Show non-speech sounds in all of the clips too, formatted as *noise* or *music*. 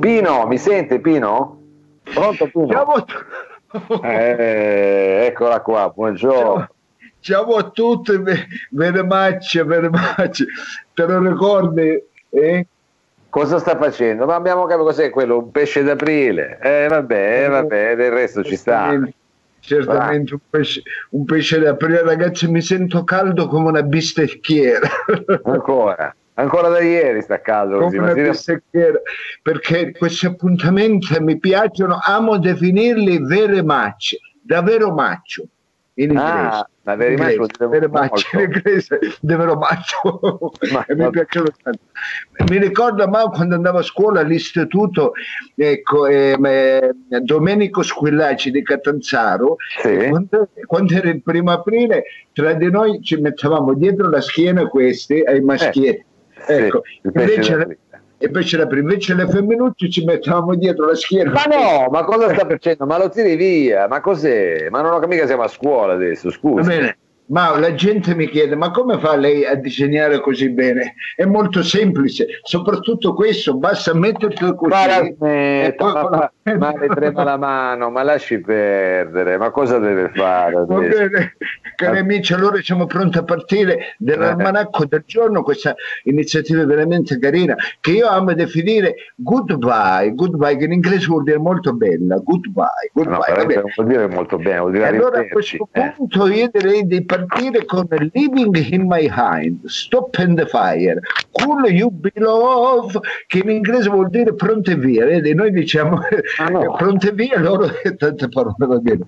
Pino, mi sente Pino? Pronto Pino? Ciao, eh, eccola qua, buongiorno. ciao, a tutti, very much. Te lo ricordi? Eh? Cosa sta facendo? Ma abbiamo capito cos'è quello, un pesce d'aprile. Eh vabbè, eh, vabbè, del resto ci sta. Certamente, un pesce, un pesce da aprire, ragazzi. Mi sento caldo come una bistecchiera. *laughs* Ancora, ancora da ieri sta caldo così. bistecchiera perché questi appuntamenti mi piacciono, amo definirli vere macce, davvero maccio in inglese. *laughs* Ah, ma veri In inglese, maccio in inglese, davvero maccio. Ma- mi piacciono tanto. Mi ricordo ma quando andavo a scuola all'istituto, ecco, ehm, eh, Domenico Squillaci di Catanzaro, Sì. quando, quando era il primo aprile, tra di noi ci mettevamo dietro la schiena questi ai maschietti. Sì, Ecco, pesce invece. E invece, la, invece le femminucce ci mettevamo dietro la schiena. Ma no, ma cosa sta facendo? Ma lo tiri via? Ma cos'è? Ma non ho capito, mica siamo a scuola adesso, Va scusa. bene. Ma la gente mi chiede, ma come fa lei a disegnare così bene? È molto semplice, soprattutto questo, basta metterlo così. Smetta, poi ma, ma- ma le trema la mano, ma lasci perdere, ma cosa deve fare Va bene, cari amici, allora siamo pronti a partire dall'almanacco del giorno, questa iniziativa veramente carina che io amo definire goodbye, goodbye che in inglese vuol dire molto bella, goodbye, No, goodbye. va veramente bene. non vuol dire molto bene, vuol dire allora a questo Eh. punto io direi di partire con Living in My Hind, Stop and the Fire, Cool You Below, che in inglese vuol dire pronte via, vedi? Noi diciamo Ah, no. *laughs* pronte via, loro *laughs* tante parole, va bene.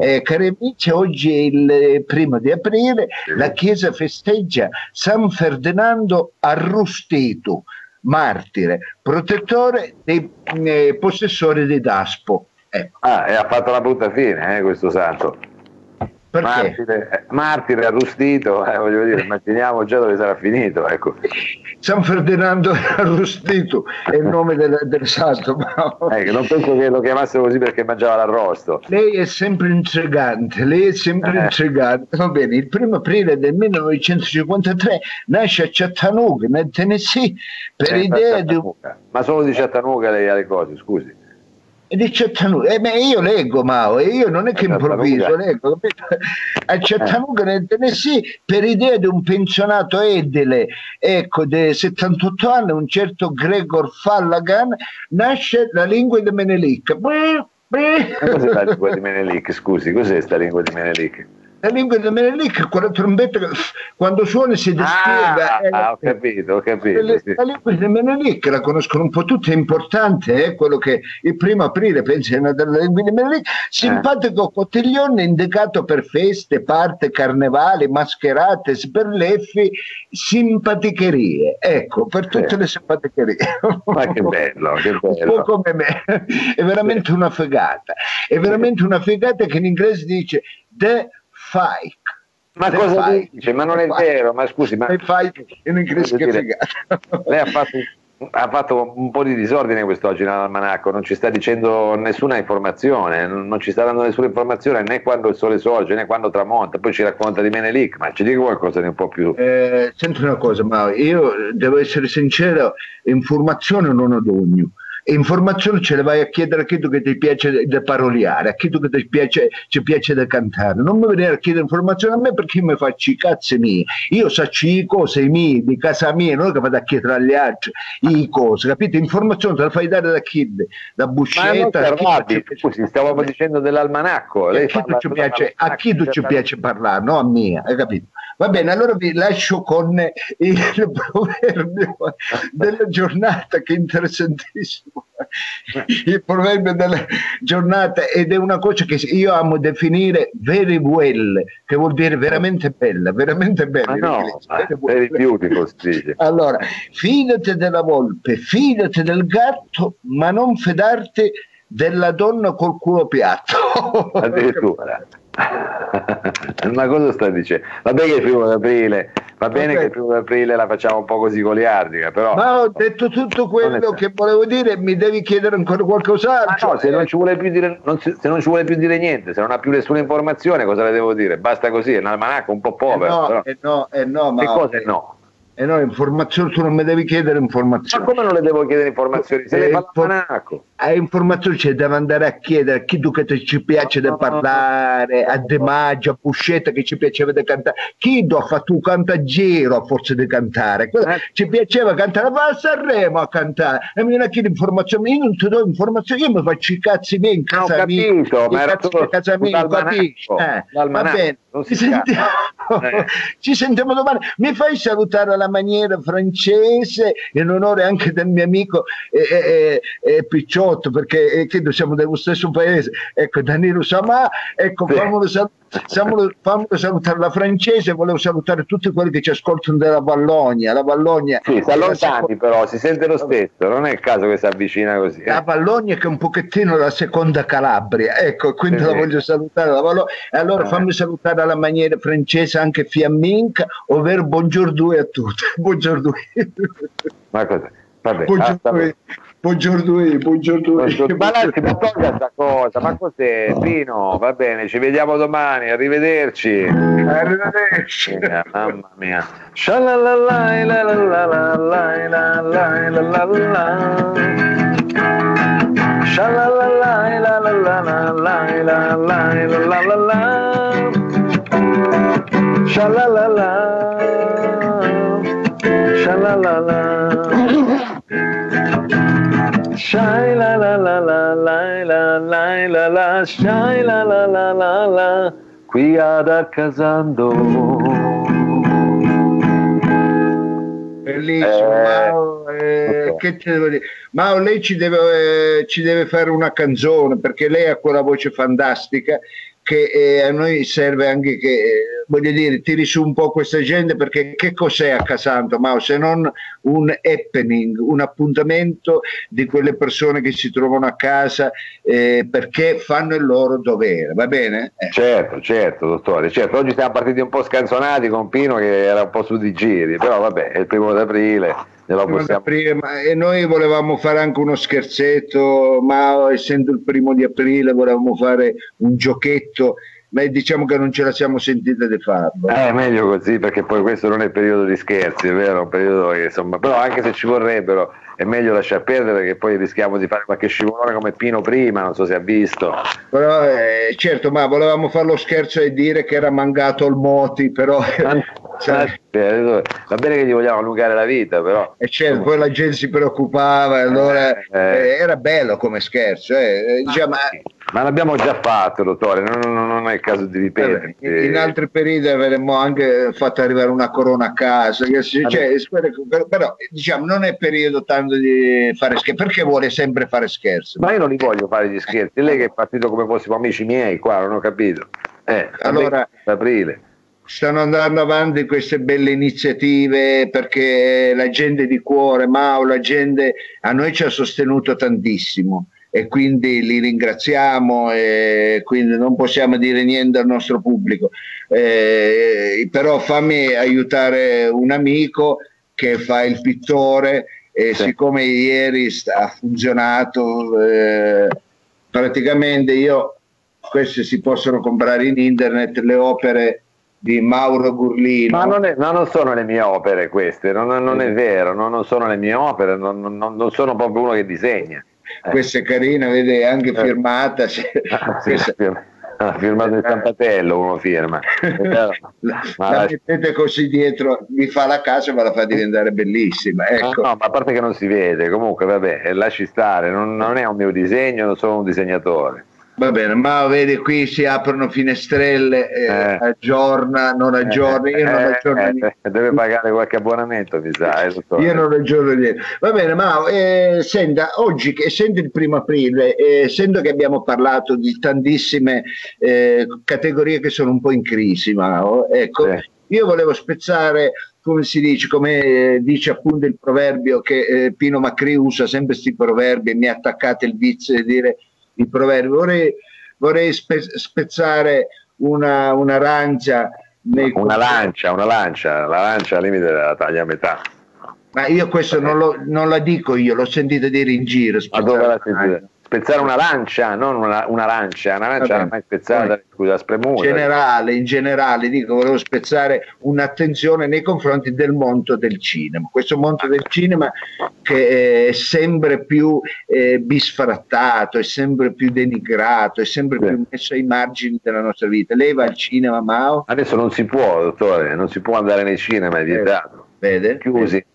Eh, cari amici, oggi è il eh, primo di aprile, la Chiesa festeggia San Ferdinando Arrustito, martire, protettore dei eh, possessori di Daspo. Ecco, Ah, e ha fatto una brutta fine, eh, questo santo. Martire, martire arrustito, eh, voglio dire, *laughs* immaginiamo già dove sarà finito, ecco. San Ferdinando Arrustito è il nome del, del santo. ma- Ecco, non penso che lo chiamassero così perché mangiava l'arrosto. Lei è sempre intrigante, lei è sempre Eh. intrigante. Va bene, il primo aprile del 1953 nasce a Chattanooga, nel Tennessee, per Eh, idea di. Ma solo di Chattanooga lei ha le cose, scusi. E di Chattanooga, eh, beh, io leggo Mao, e io non è che improvviso, leggo, capito? a Chattanooga nel Tennessee per idea di un pensionato edile, ecco, di 78 anni, un certo Gregor Fallagan, nasce la lingua di Menelik. Beh, cos'è la lingua di Menelik, scusi? Cos'è sta lingua di Menelik? La lingua di Menelik è quella trombetta che quando suona si dispiega. Ah, eh, ah, ho capito, ho capito. Le- sì. La lingua di Menelik la conoscono un po' tutti, è importante, eh, quello che il primo aprile pensano della lingua di Menelik, simpatico cotiglione indicato per feste, parte, carnevali, mascherate, sberleffi, simpaticherie, ecco, per tutte Sì. le simpaticherie. *laughs* Ma che bello, che Un po' bello. come me, è veramente una figata, è veramente una figata che in inglese dice the fight. Ma The cosa fight. dice? Ma non è The fight. vero, ma scusi, ma fight in inglese che figata. lei ha fatto, ha fatto un po' di disordine quest'oggi nell'almanacco, non ci sta dicendo nessuna informazione, non non ci sta dando nessuna informazione né quando il sole sorge né quando tramonta, poi ci racconta di Menelik, ma ci dica qualcosa di un po' più... Eh, senti una cosa, ma io devo essere sincero, informazione non ho d'ogno. Informazione ce le vai a chiedere a chi tu che ti piace da paroliare, a chi tu che ti piace, ci piace da cantare. Non mi venire a chiedere informazione a me perché mi faccio i cazzi miei. Io saccio le cose mie, di casa mia, non che vado a chiedere agli altri le cose, capito? Informazione te la fai dare da chi? Da Ma non Buscetta, tu ci- scusi, stavamo dicendo dell'almanacco. a chi, tu parla ci piace, a chi tu ci piace parlare, no a mia, hai capito? Va bene, allora vi lascio con il proverbio della giornata che è interessantissimo. Il proverbio della giornata ed è una cosa che io amo definire very well, che vuol dire veramente bella, veramente bella. In no, very well. beautiful dice. Allora, fidati della volpe, fidati del gatto, ma non fidarti della donna col culo piatto. Addirittura. *laughs* *laughs* Ma cosa sta dicendo? Va bene che il primo d'aprile, va bene okay. che il primo d'aprile la facciamo un po' così goliardica, però... Ma ho detto tutto quello che volevo dire, mi devi chiedere ancora qualcos'altro. Ma no, se non, ci vuole più dire, non, se non ci vuole più dire niente, se non ha più nessuna informazione, cosa le devo dire? Basta così, è un almanacco un po' povero. Eh no, eh no, eh no, ma... Che cosa è no? E no, informazioni, tu non mi devi chiedere informazioni. Ma come non le devo chiedere informazioni? Se eh, le fa A informazioni ci devo andare a chiedere a chi tu che ci piace no, parlare, a De Maggio, a Buscetta che ci piaceva di cantare. Chi do fa tu canta giro forse di cantare? Eh. Ci piaceva cantare, va a Sanremo a cantare. E mi viene a chiedere informazioni, io non ti do informazioni, io mi faccio i cazzi miei in casa no, mia. Capito, ma era tutto casa mia, capisci? Eh, va bene. Ci sentiamo. Eh. *laughs* ci sentiamo domani. Mi fai salutare la alla maniera francese in onore anche del mio amico eh, eh, eh, Picciotto perché eh, credo siamo dello stesso paese ecco Danilo Samà ecco sì. famolo, famolo, salutare la francese volevo salutare tutti quelli che ci ascoltano della Vallonia la Vallonia sì, sta lontani però si sente lo stesso non è il caso che si avvicina così eh. la Vallonia che è un pochettino la seconda Calabria ecco quindi sì, la voglio salutare la Vallonia e allora fammi salutare alla maniera francese anche Fiamminca ovvero buongiorno a tutti *laughs* buongiorno. Ma cosa? Vabbè, buongiorno, ah, buongiorno, buongiorno. Ma là si può togliere questa cosa, ma cos'è? Pino, va bene, ci vediamo domani, arrivederci. Arrivederci. Mamma mia. Sha la la la. Shai la la la la la la la la la Shai la la la la la Qui ad Accasando Bellissimo, eh, Mao, eh, che te devo dire? Mao, lei ci deve, eh, ci deve fare una canzone perché lei ha quella voce fantastica che eh, a noi serve anche che, eh, voglio dire, tiri su un po' questa gente perché che cos'è a Casanto, Mao, se non un happening, un appuntamento di quelle persone che si trovano a casa eh, perché fanno il loro dovere, va bene? Eh. Certo, certo, dottore, certo, oggi siamo partiti un po' scanzonati con Pino che era un po' su di giri, però vabbè, è il primo d'aprile Possiamo... Prima, e noi volevamo fare anche uno scherzetto, ma essendo il primo di aprile volevamo fare un giochetto, ma diciamo che non ce la siamo sentita di farlo. Eh, meglio così perché poi questo non è periodo di scherzi, è vero? Un periodo che, insomma, però anche se ci vorrebbero è meglio lasciar perdere perché poi rischiamo di fare qualche scivolone come Pino prima, non so se ha visto. Però eh, certo, ma volevamo fare lo scherzo e dire che era mangato il Moti, però... cioè, va bene che gli vogliamo allungare la vita, però... E certo, poi la gente si preoccupava, allora eh, eh. era bello come scherzo. Eh. Diciamo, ma l'abbiamo già fatto, dottore, non, non, non è il caso di ripetere. In altri periodi avremmo anche fatto arrivare una corona a casa, cioè, però diciamo non è periodo tanto di fare scherzi, perché vuole sempre fare scherzi? Ma io non li voglio fare gli scherzi, lei che è partito come fossimo amici miei qua, non ho capito. Eh, allora, aprile stanno andando avanti queste belle iniziative perché la gente di cuore, Mao, la gente a noi ci ha sostenuto tantissimo e quindi li ringraziamo e quindi non possiamo dire niente al nostro pubblico. Eh, però fammi aiutare un amico che fa il pittore e sì. siccome ieri ha funzionato eh, praticamente io queste si possono comprare in internet le opere di Mauro Gurlino. Ma non, è, ma non sono le mie opere queste, non, non è vero, non, non, sono le mie opere, non, sono proprio uno che disegna. Eh. questa è carina, vede anche eh. firmata. Ah, sì, ha firmato il stampatello uno firma. *laughs* La, la mettete così dietro vi fa la casa e ve la fa diventare bellissima ecco. no, no, ma a parte che non si vede comunque vabbè lasci stare non, non è un mio disegno non sono un disegnatore Va bene, ma vedi qui si aprono finestrelle, eh, eh. aggiorna, non aggiorna, io non eh, aggiorno niente. Eh, deve pagare qualche abbonamento, mi sa. Eh, io non aggiorno niente. Va bene, ma eh, senta, oggi, essendo il primo aprile, essendo che abbiamo parlato di tantissime categorie che sono un po' in crisi, Mao, ecco, sì. io volevo spezzare come si dice, come dice appunto il proverbio che Pino Macri usa sempre questi proverbi e mi ha attaccato il vizio di dire i proverbi. Vorrei, vorrei spe- spezzare una, un'arancia. Una lancia, una lancia, la lancia al limite della taglia a metà. Ma io questo non, lo, non la dico io, l'ho sentito dire in giro. Ma dove l'ha sentito? Spezzare una lancia, non una, una lancia, una lancia non mai spezzata, scusa, spremuta. Generale, in generale, dico, volevo spezzare un'attenzione nei confronti del mondo del cinema. Questo mondo del cinema che è sempre più eh, bisfrattato, è sempre più denigrato, è sempre sì. più messo ai margini della nostra vita. Lei va al cinema, Mao? Adesso non si può, dottore, non si può andare nei cinema, è vietato. Vede? Chiusi. Vede.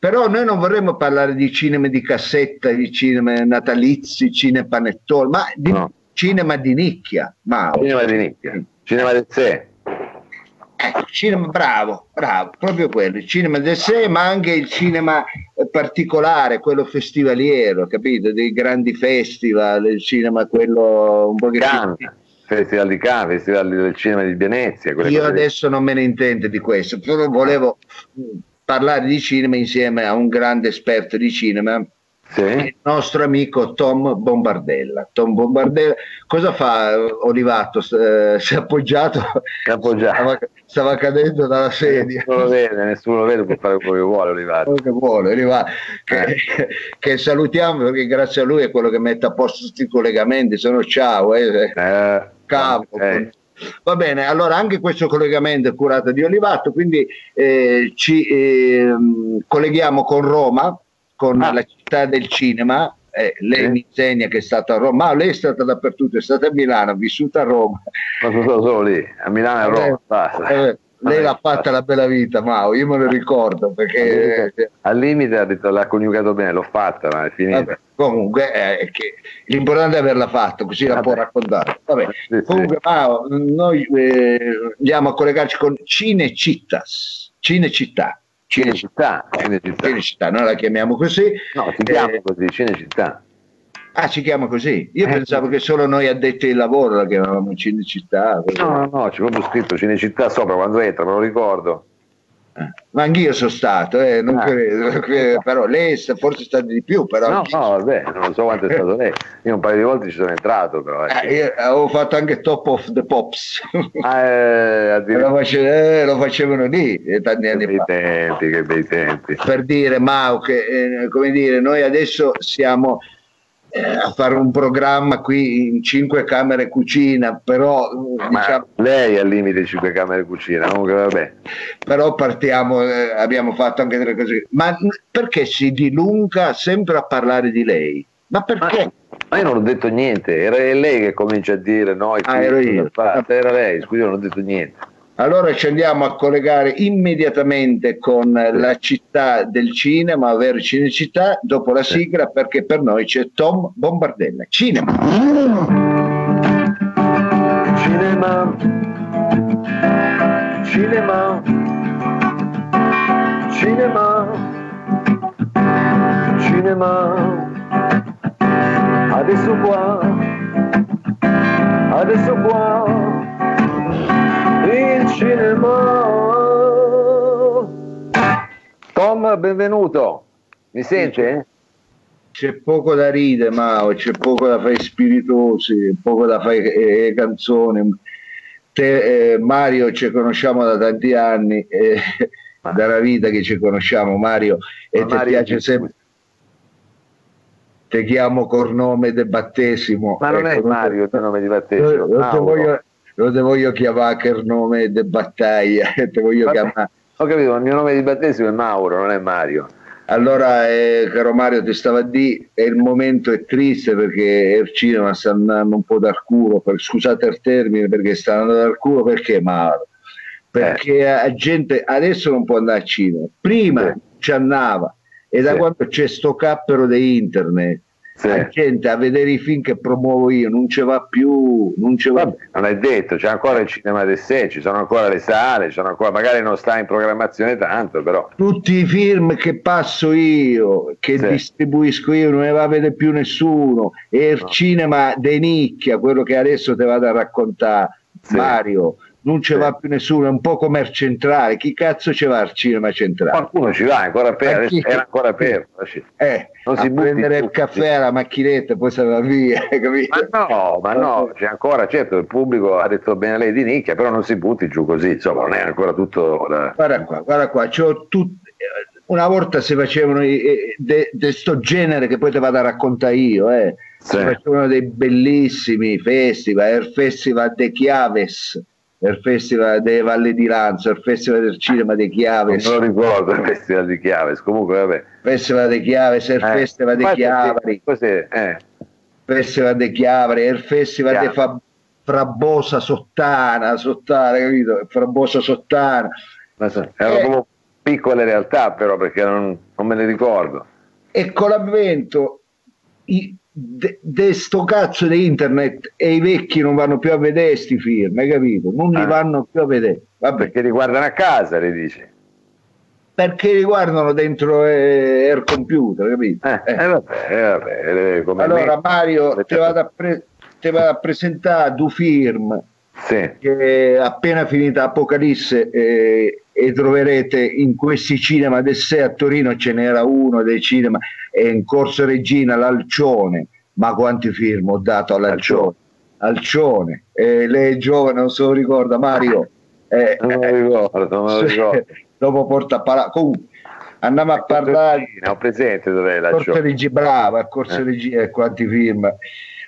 Però noi non vorremmo parlare di cinema di cassetta, di cinema natalizi, cinema panettone, ma di no. cinema di nicchia. Ma... Cinema di nicchia, cinema del sé. Eh, cinema bravo, bravo, proprio quello, il cinema del sé, ma anche il cinema particolare, quello festivaliero, capito? Dei grandi festival, il cinema quello un po' che... Festival di Cannes, Festival del cinema di Venezia. Io adesso non me ne intendo di questo, però volevo parlare di cinema insieme a un grande esperto di cinema, sì. il nostro amico Tom Bombardella. Tom Bombardella, cosa fa Olivato? Eh, si è appoggiato, si è appoggiato. Stava, stava, cadendo dalla sedia. Nessuno lo vede, nessuno lo vede, può fare quello che vuole Olivato. Quello che vuole, Olivato. Che, eh. *laughs* che, salutiamo perché grazie a lui è quello che mette a posto tutti i collegamenti, sono ciao. Eh. Eh, Cavo, eh. Va bene, allora anche questo collegamento è curato di Olivato, quindi eh, ci eh, colleghiamo con Roma, con ah. la città del cinema. Eh, lei mi insegna che è stata a Roma, ma lei è stata dappertutto, è stata a Milano, ha vissuto a Roma. Ma sono solo lì, a Milano e a Roma, eh, basta. Eh, lei l'ha fatta la bella vita, Mao, io me lo ricordo perché... Al limite ha detto l'ha coniugato bene, l'ho fatta, ma è finita. Vabbè, comunque è che l'importante è averla fatta, così Vabbè. la può raccontare. Vabbè. Sì, comunque sì. Mao, noi eh, andiamo a collegarci con Cinecittà. Cinecittà. Cinecittà. Cinecittà. Cinecittà, noi la chiamiamo così. No, si chiama eh, così, Cinecittà. Ah, si chiama così? Io eh, pensavo sì. che solo noi addetti ai lavoro la chiamavamo Cinecittà. No, no, no, c'è proprio scritto Cinecittà sopra quando entra, me lo ricordo. Eh, ma anch'io sono stato, eh, ah. credo, però lei forse è stato di più. Però no, no, vabbè, non so quanto è stato lei. Io un paio di volte ci sono entrato, però. Eh, io avevo fatto anche Top of the Pops. Ah, eh, lo, face, lo, facevano lì tanti anni che fa. Tempi, che bei tempi. Per dire, Mau, che come dire, noi adesso siamo eh, a fare un programma qui in cinque camere cucina, però diciamo, lei è al limite di cinque camere cucina, comunque vabbè. Però partiamo, eh, abbiamo fatto anche delle cose. Ma perché si dilunga sempre a parlare di lei? Ma perché? Ma, ma io non ho detto niente, era lei che comincia a dire no, ah, ero io. era lei, scusi, non ho detto niente. Allora ci andiamo a collegare immediatamente con la città del cinema, ovvero Cinecittà, dopo la sigla, perché per noi c'è Tom Bombardella. Cinema. Cinema. Cinema. Cinema. Cinema. Adesso qua. Adesso qua cinema. Tom, benvenuto. Mi sente? C'è poco da ridere, Mao, c'è poco da fare spiritosi, poco da fare eh, eh, canzoni. Te, eh, Mario ci conosciamo da tanti anni, eh, dalla vita che ci conosciamo, Mario, e ti piace sempre. Ti chiamo col nome del battesimo. Ma non ecco, è Mario il nome di battesimo. Non, non, voglio, non te voglio chiamare il nome di battaglia, *laughs* te voglio Vabbè, chiamare... Ho capito, ma il mio nome di battesimo è Mauro, non è Mario. Allora, eh, caro Mario, ti stavo a dire, il momento è triste perché il cinema sta andando un po' dal culo, per, scusate il termine, perché sta andando dal culo, perché Mauro? Perché eh. la gente adesso non può andare al cinema, prima eh. ci andava, e da quando c'è sto cappero di internet. La gente a vedere i film che promuovo io non ci va più, non ci va. Non è detto, c'è ancora il cinema del sé, ci sono ancora le sale, ancora, magari non sta in programmazione tanto, però. Tutti i film che passo io, che sì. distribuisco io, non ne va a vedere più nessuno, e il no. cinema de nicchia, quello che adesso ti vado a raccontare, sì. Mario, non ci va più nessuno, è un po' come il centrale. Chi cazzo ci va al cinema centrale? Qualcuno ci va, ancora aperto, chi... era ancora aperto. Eh, non si a prendere il caffè alla macchinetta e poi se va via, *laughs* capito? Ma no, ma no, c'è ancora, certo, il pubblico ha detto bene lei di nicchia, però non si butti giù così, insomma, non è ancora tutto... Da... Guarda qua, guarda qua, c'ho tut... una volta si facevano di sto genere che poi te vado a raccontare io, eh. Sì. si facevano dei bellissimi festival, il festival de Chiaves, il Festival delle Valle di Lanzo, il Festival del Cinema di Chiaves. Non lo ricordo il Festival di Chiaves, comunque vabbè. Festival di Chiaves, il eh, Festival di Chiavari. Cos'è? Eh. Festival di Chiavari, il Festival di Fa- Frabosa Sottana, Sottana, capito? Frabosa Sottana. So, erano eh, proprio piccole realtà però perché non, non me ne ricordo. E con l'avvento i, de, sto cazzo di internet e i vecchi non vanno più a vedere questi film, hai capito? Non li ah. vanno più a vedere. Vabbè. Perché li guardano a casa, le dici? Perché li guardano dentro eh, il computer, capito? Eh, eh. eh vabbè, eh, vabbè, allora me, Mario, ti vado, pre- te vado a presentare due film sì. che appena finita Apocalisse eh, e troverete in questi cinema del 6 a Torino ce n'era uno dei cinema e in Corso Regina l'Alcione ma quanti film ho dato all'Alcione Alcione e lei è giovane non se lo ricorda Mario *laughs* eh, non lo ricordo, non lo *laughs* ricordo. dopo porta a comunque andiamo a parlare ho presente dov'è la Corso Regina brava Corso eh. Regina e quanti film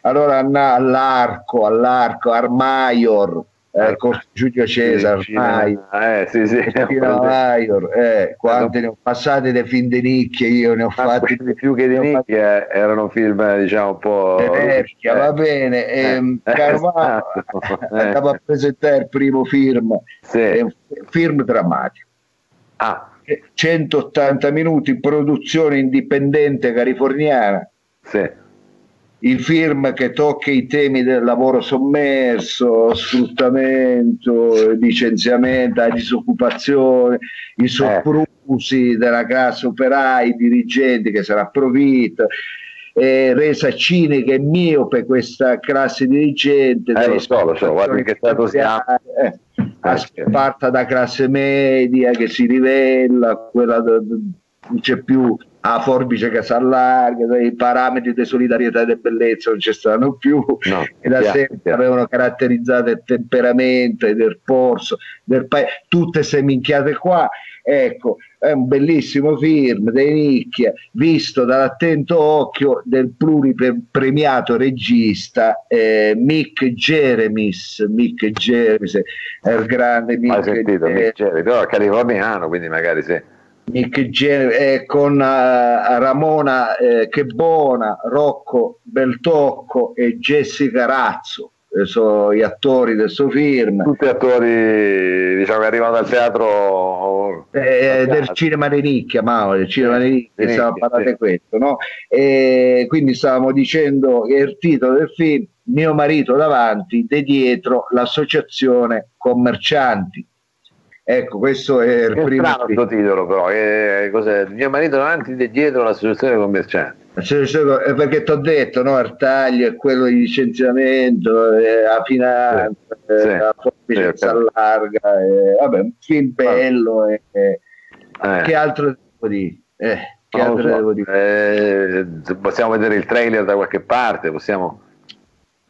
allora all'arco all'arco Armaior eh, con Giulio Cesar, Maior, eh, sì, sì, Maior, eh, quante ne ho passate dei film di nicchia, io ne ho ah, fatti più che di nicchia, fatti... erano film diciamo un po' vecchia, va bene, eh, ehm, eh, *laughs* Carvalho esatto. *laughs* andavo a presentare il primo film, sì. film drammatico. Ah. 180 minuti, produzione indipendente californiana. Sì il film che tocca i temi del lavoro sommerso, sfruttamento, licenziamento, disoccupazione, i soprusi eh. della classe operaia, i dirigenti che ne approfitta, eh, resa cinica e miope questa classe dirigente. Eh, lo so, lo so, guarda che stato. Eh, parta da classe media che si rivela, quella non c'è più a forbice che si allarga, i parametri di solidarietà e di bellezza non ci stanno più no, *laughs* e da sempre chiaro. avevano caratterizzato il temperamento del polso del paese, tutte queste minchiate qua. Ecco, è un bellissimo film dei nicchia, visto dall'attento occhio del pluripremiato regista eh, Mick Jeremis. Mick Jeremis, è il grande Mick. Hai sentito, Mick Jeremis, però è californiano, quindi magari sì. Nick Gen- eh, con uh, Ramona eh, Chebona, Rocco Beltocco e Jessica Razzo. Eh, sono gli attori del suo film. Tutti attori diciamo, che arrivano dal teatro eh, del cinema di nicchia, Mauro, del cinema di nicchia, stiamo parlando di questo, no? E quindi stavamo dicendo che il titolo del film Mio marito davanti, de dietro l'associazione commercianti Ecco, questo è il è primo. Strano questo titolo, però. È, cos'è? Mio marito davanti e dietro l'associazione commercianti. È perché ti ho detto, no? Il taglio è quello di licenziamento, eh, la finanza, sì, eh, la forbice sì, si allarga. Eh, vabbè, un film bello. Eh, eh. Che altro devo dire? Eh, che altro so. devo dire? possiamo vedere il trailer da qualche parte? Possiamo...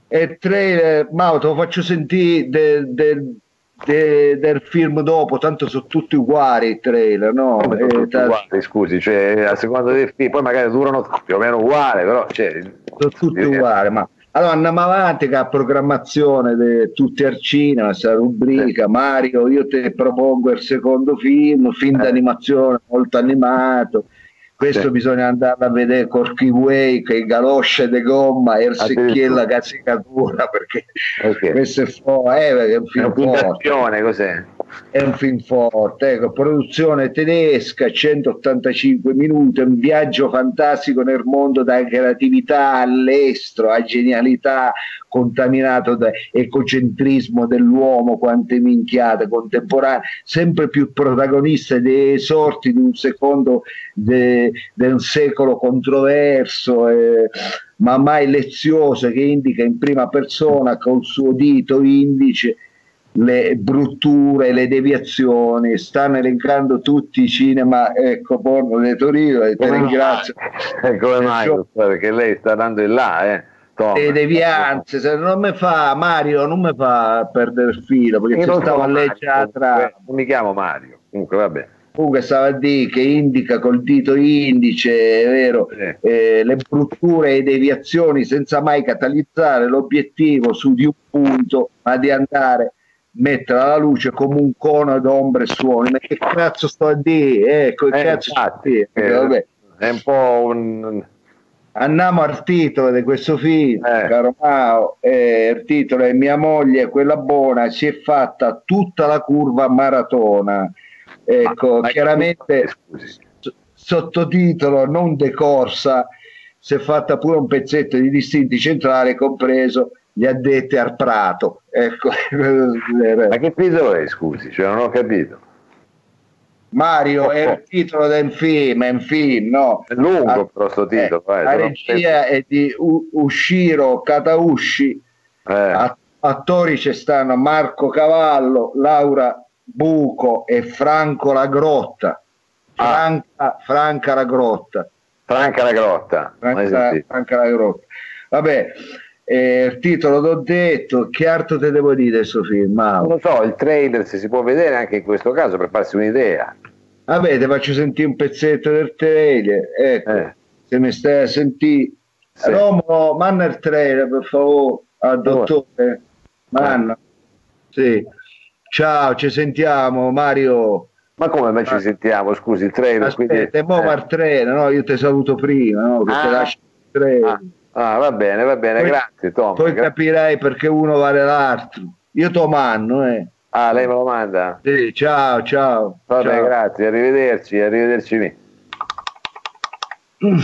Il trailer, ma te lo faccio sentire del, del de, del film dopo, tanto sono tutti uguali i trailer, no? Sono tutti t- uguali, scusi, cioè, a seconda del film, poi magari durano più o meno uguali, però... Cioè, sono tutti eh, uguali, ma... Allora andiamo avanti con la programmazione di tutti al cinema, questa rubrica. Sì. Mario, io ti propongo il secondo film, film eh. d'animazione molto animato, questo sì. bisogna andare a vedere Corky Way che galosce di gomma e il secchiella cazzicatura perché okay. questo è, fo- eh, è un film è un forte cos'è? È un film forte ecco, produzione tedesca 185 minuti un viaggio fantastico nel mondo da creatività all'estero a genialità contaminato da ecocentrismo dell'uomo, quante minchiate contemporanee, sempre più protagonista dei sorti di un secondo di un secolo controverso, eh, ma mai lezioso, che indica in prima persona col suo dito indice le brutture, le deviazioni, stanno elencando tutti i cinema, ecco, porno di Torino e te ringrazio. Come mai, perché lei sta dando in là, eh? Le devianze, se non mi fa Mario, non mi fa perdere il filo perché ci stavo a leggere Non mi chiamo Mario, comunque va bene comunque stava a dire che indica col dito indice, è vero, eh. Eh, le brutture e deviazioni senza mai catalizzare l'obiettivo su di un punto, ma di andare mettere alla luce come un cono d'ombre e suoni. Ma che cazzo sto a dire? Ecco, eh, cazzo infatti, eh, è un po' un... Andiamo al titolo di questo film, eh. caro Mao. Eh, il titolo è Mia moglie, quella buona, si è fatta tutta la curva maratona Ecco, ma, chiaramente sottotitolo non decorsa, si è fatta pure un pezzetto di distinti centrali, compreso gli addetti al prato. Ecco. *laughs* ma che titolo è, scusi? Cioè, non ho capito. Mario è il titolo del film, è un film, no? È lungo a, però sto titolo. Eh, la regia è di U- Ushiro Kataushi, eh. attori ci stanno Marco Cavallo, Laura Buco e Franco la Grotta. Ah. Franca, ah. Franca la Grotta. Franca la Grotta. Franca, Franca la Grotta. Vabbè, eh, il titolo l'ho detto, che altro te devo dire questo film? Non lo so, il trailer se si può vedere anche in questo caso per farsi un'idea. Vabbè, ti faccio sentire un pezzetto del trailer, ecco, eh. se mi stai a sentire. Sì. Romolo, manna il trailer per favore al dottore. Manna. Sì. Ciao, ci sentiamo Mario. Ma come mai ci sentiamo? Scusi, il treno. Aspetta, quindi... mo eh. il treno, no? Io ti saluto prima, no? Che ah. ti lascio il treno. Ah. Ah. va bene, va bene, poi, grazie Tom. Poi grazie. capirai perché uno vale l'altro. Io ti mando, eh. Ah, lei me lo manda? Sì, ciao, ciao. Vabbè, ciao. grazie, arrivederci, arrivederci lì. Mm.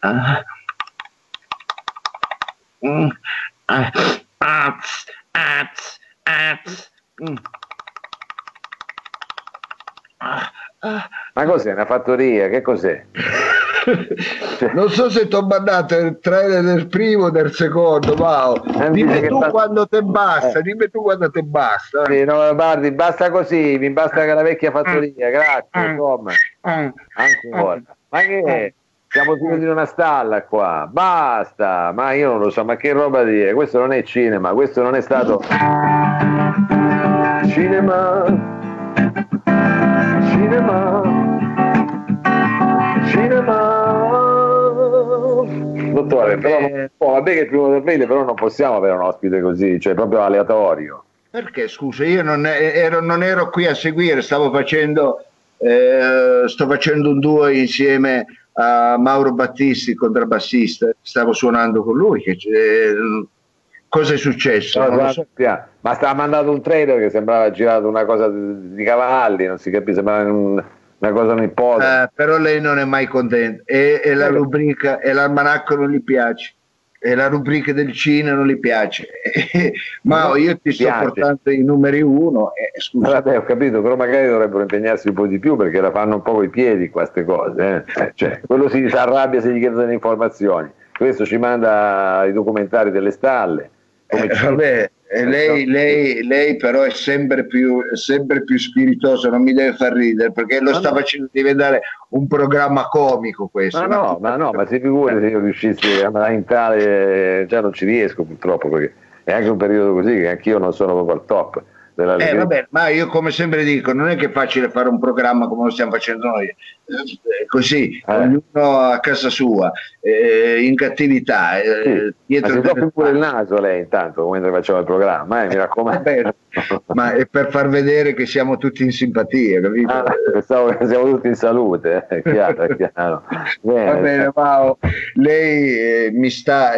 Ah. Mm. Ah. Ats, ats, ats. Mm. Ma cos'è una fattoria? Che cos'è? *laughs* *laughs* non so se ti ho mandato il trailer del primo o del secondo, Mao. Eh, dimmi tu quando te basta, eh. dimmi tu quando te basta. Sì, no, guardi, basta così, mi basta che la vecchia fattoria, grazie, insomma. Anche una Ma che è? Siamo finiti in una stalla qua, basta, ma io non lo so, ma che roba dire, questo non è cinema, questo non è stato cinema Cinema, cinema. Dottore, però eh, oh, vabbè che il primo del però non possiamo avere un ospite così, cioè proprio aleatorio. Perché scusa, io non ero, non ero qui a seguire, stavo facendo, eh, sto facendo un duo insieme a Mauro Battisti, contrabbassista, stavo suonando con lui. Che, eh, cosa è successo? No, so. Ma stava mandando un trailer che sembrava girato una cosa di, di cavalli, non si capisce, sembrava un, una cosa nipote. Eh, però lei non è mai contenta e, e la rubrica e l'almanacco non gli piace e la rubrica del cinema non gli piace. *laughs* Ma no, io ti sto piace. portando i numeri uno. Eh, scusa. Vabbè, ho capito, però magari dovrebbero impegnarsi un po' di più perché la fanno un po' coi piedi queste cose. Eh. eh cioè, quello si arrabbia se gli chiedono informazioni. Questo ci manda i documentari delle stalle come eh, vabbè, lei, lei, lei, però è sempre più, sempre più spiritoso, non mi deve far ridere perché lo ma sta no. facendo diventare un programma comico questo. Ma no, ma no, ma si figuri se io riuscissi a entrare, già non ci riesco purtroppo perché è anche un periodo così che anch'io non sono proprio al top della eh, vabbè, ma io come sempre dico, non è che è facile fare un programma come lo stiamo facendo noi, eh, così, eh. ognuno a casa sua, eh, in cattività. Eh, sì. ma si pure il naso lei intanto mentre facciamo il programma, eh, mi raccomando. Vabbè, ma è per far vedere che siamo tutti in simpatia, capito? Ah, pensavo che siamo tutti in salute, è chiaro, è chiaro. Bene. Va bene, Mao, lei mi sta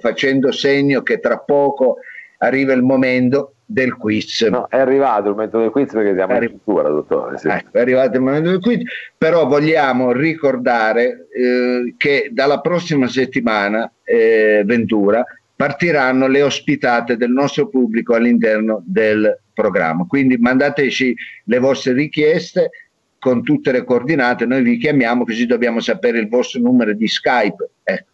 facendo segno che tra poco arriva il momento del quiz. No, è arrivato il momento del quiz perché siamo in chiusura, dottore. Sì. Ecco, è arrivato il momento del quiz, però vogliamo ricordare eh, che dalla prossima settimana, eh, Ventura, partiranno le ospitate del nostro pubblico all'interno del programma. Quindi mandateci le vostre richieste con tutte le coordinate, noi vi chiamiamo così dobbiamo sapere il vostro numero di Skype. Ecco,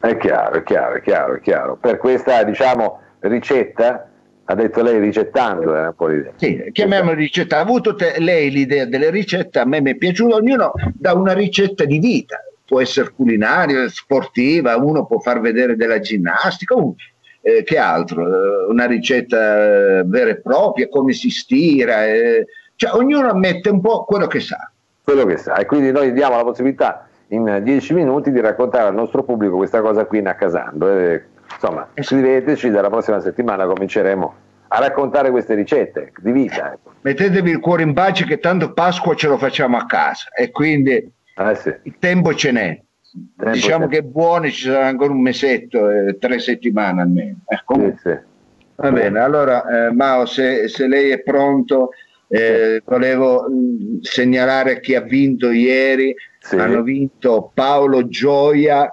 È chiaro, è chiaro, è chiaro, è chiaro. Per questa diciamo, ricetta Ha detto lei ricettando, era un po' l'idea. Sì, chiamiamolo ricetta. Ha avuto te, lei l'idea delle ricette, a me mi è piaciuto, ognuno dà una ricetta di vita, può essere culinaria, sportiva, uno può far vedere della ginnastica, comunque. Eh, che altro? Eh, una ricetta eh, vera e propria, come si stira, eh, cioè ognuno mette un po' quello che sa. Quello che sa, e quindi noi diamo la possibilità in dieci minuti di raccontare al nostro pubblico questa cosa qui in accasando. Eh, insomma, scriveteci, dalla prossima settimana cominceremo a raccontare queste ricette di vita. Ecco. Mettetevi il cuore in pace che tanto Pasqua ce lo facciamo a casa e quindi eh sì. il tempo ce n'è. Tempo diciamo c'è. che buone ci sarà ancora un mesetto, eh, tre settimane almeno. Eh, sì, sì. Va bene, allora eh, Mao, se, se, lei è pronto, eh, volevo mh, mm, segnalare chi ha vinto ieri. Hanno vinto Paolo Gioia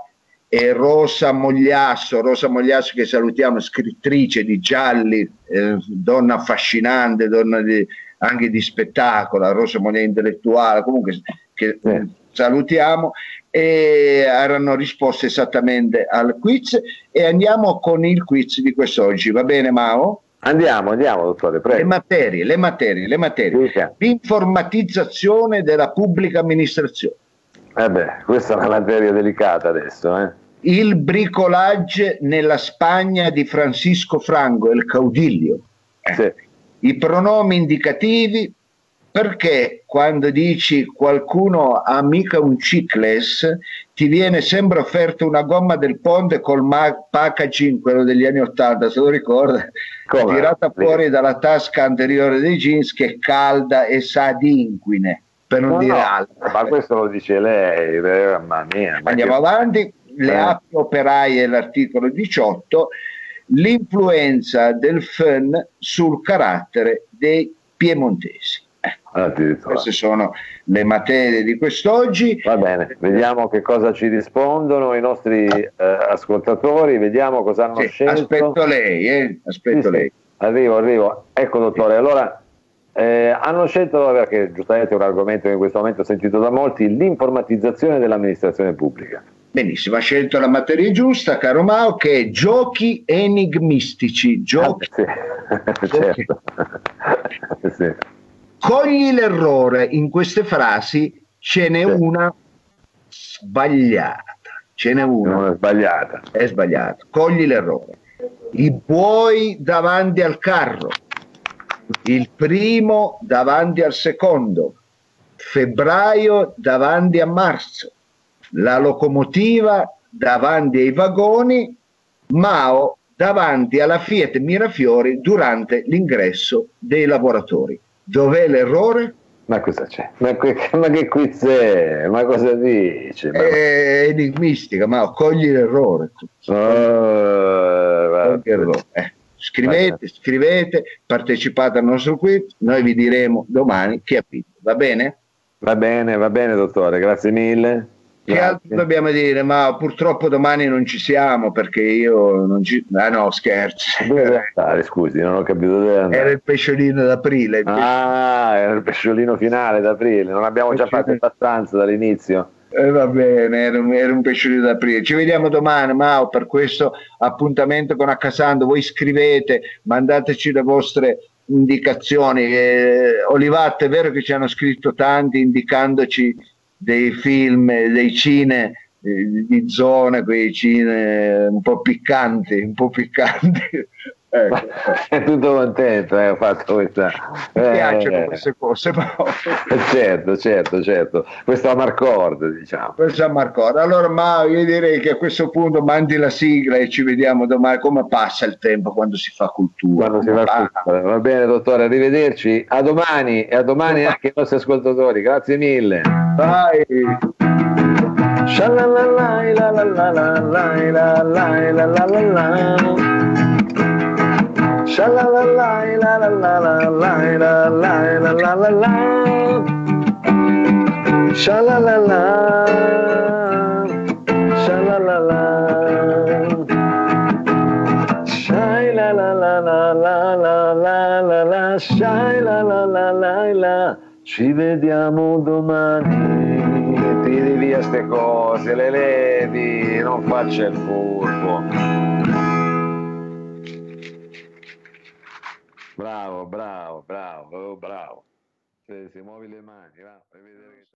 e Rosa Mogliasso, Rosa Mogliasso che salutiamo, scrittrice di gialli, eh, donna affascinante, donna di, anche di spettacolo, Rosa Mogliasso intellettuale, comunque che eh. salutiamo e erano risposte esattamente al quiz e andiamo con il quiz di quest'oggi, va bene Mao? Andiamo, andiamo dottore, prego. Le materie, le materie, le materie. L'informatizzazione della pubblica amministrazione eh beh, questa è una materia delicata adesso. Eh? Il bricolage nella Spagna di Francisco Franco, il caudiglio. Eh. Sì. I pronomi indicativi, perché quando dici qualcuno ha mica un cicles, ti viene sempre offerta una gomma del ponte col ma- packaging, quello degli anni Ottanta, se lo ricorda, Come? tirata fuori dalla tasca anteriore dei jeans che è calda e sa di inquine per non no, dire no, altro. Ma questo lo dice lei, eh, mamma mia. Andiamo che... avanti, le eh. app operaie, l'articolo 18, l'influenza del FEN sul carattere dei piemontesi. Ecco, queste sono le materie di quest'oggi. Va bene, vediamo che cosa ci rispondono i nostri eh, ascoltatori, vediamo cosa hanno sì, scelto. Aspetto lei, eh? aspetto sì, lei. Sì. Arrivo, arrivo. Ecco dottore, allora eh, hanno scelto, perché giustamente è un argomento che in questo momento ho sentito da molti, l'informatizzazione dell'amministrazione pubblica. Benissimo, ha scelto la materia giusta, caro Mao, che è giochi enigmistici. Giochi. Ah, sì. *laughs* certo. *laughs* sì. Cogli l'errore in queste frasi, ce n'è sì. una sbagliata. Ce n'è una. Non è sbagliata. È sbagliata. Cogli l'errore. I buoi davanti al carro il primo davanti al secondo, febbraio davanti a marzo, la locomotiva davanti ai vagoni, Mao davanti alla Fiat Mirafiori durante l'ingresso dei lavoratori. Dov'è l'errore? Ma cosa c'è? Ma, que- *laughs* ma che quiz è? Ma cosa dice? Ma... È enigmistica, ma cogli l'errore. Oh, cogli l'errore. Eh. Scrivete, scrivete, partecipate al nostro quiz, noi vi diremo domani chi ha vinto, va bene? Va bene, va bene dottore, grazie mille. Che altro dobbiamo dire? Ma purtroppo domani non ci siamo perché io non ci... Ah no, scherzo. Dove andare, scusi, non ho capito dove andare. Era il pesciolino d'aprile. Ah, era il pesciolino finale d'aprile, non abbiamo già fatto abbastanza dall'inizio. Eh, va bene, era un, era un pesciolino d'aprile. Ci vediamo domani, Mao, per questo appuntamento con Accasando. Voi scrivete, mandateci le vostre indicazioni. Eh, Olivato, è vero che ci hanno scritto tanti indicandoci dei film, dei cine eh, di zone, quei cine un po' piccanti, un po' piccanti. Ecco. *laughs* È tutto contento, eh, ho fatto questa. Mi eh, piacciono queste cose. Eh, certo, certo, certo. Questo Amarcord, diciamo. Questo Amarcord. Allora, ma io direi che a questo punto mandi la sigla e ci vediamo domani. Come passa il tempo quando si fa cultura? Quando si fa cultura. Va bene, dottore, arrivederci. A domani e a domani anche ai nostri ascoltatori. Grazie mille. Bye. Shalalala, Ci vediamo domani Tiri via ste cose, le levi, non faccia il furbo Bravo, bravo, bravo, oh, bravo. Se, se muovi le mani, va, fai vedere che...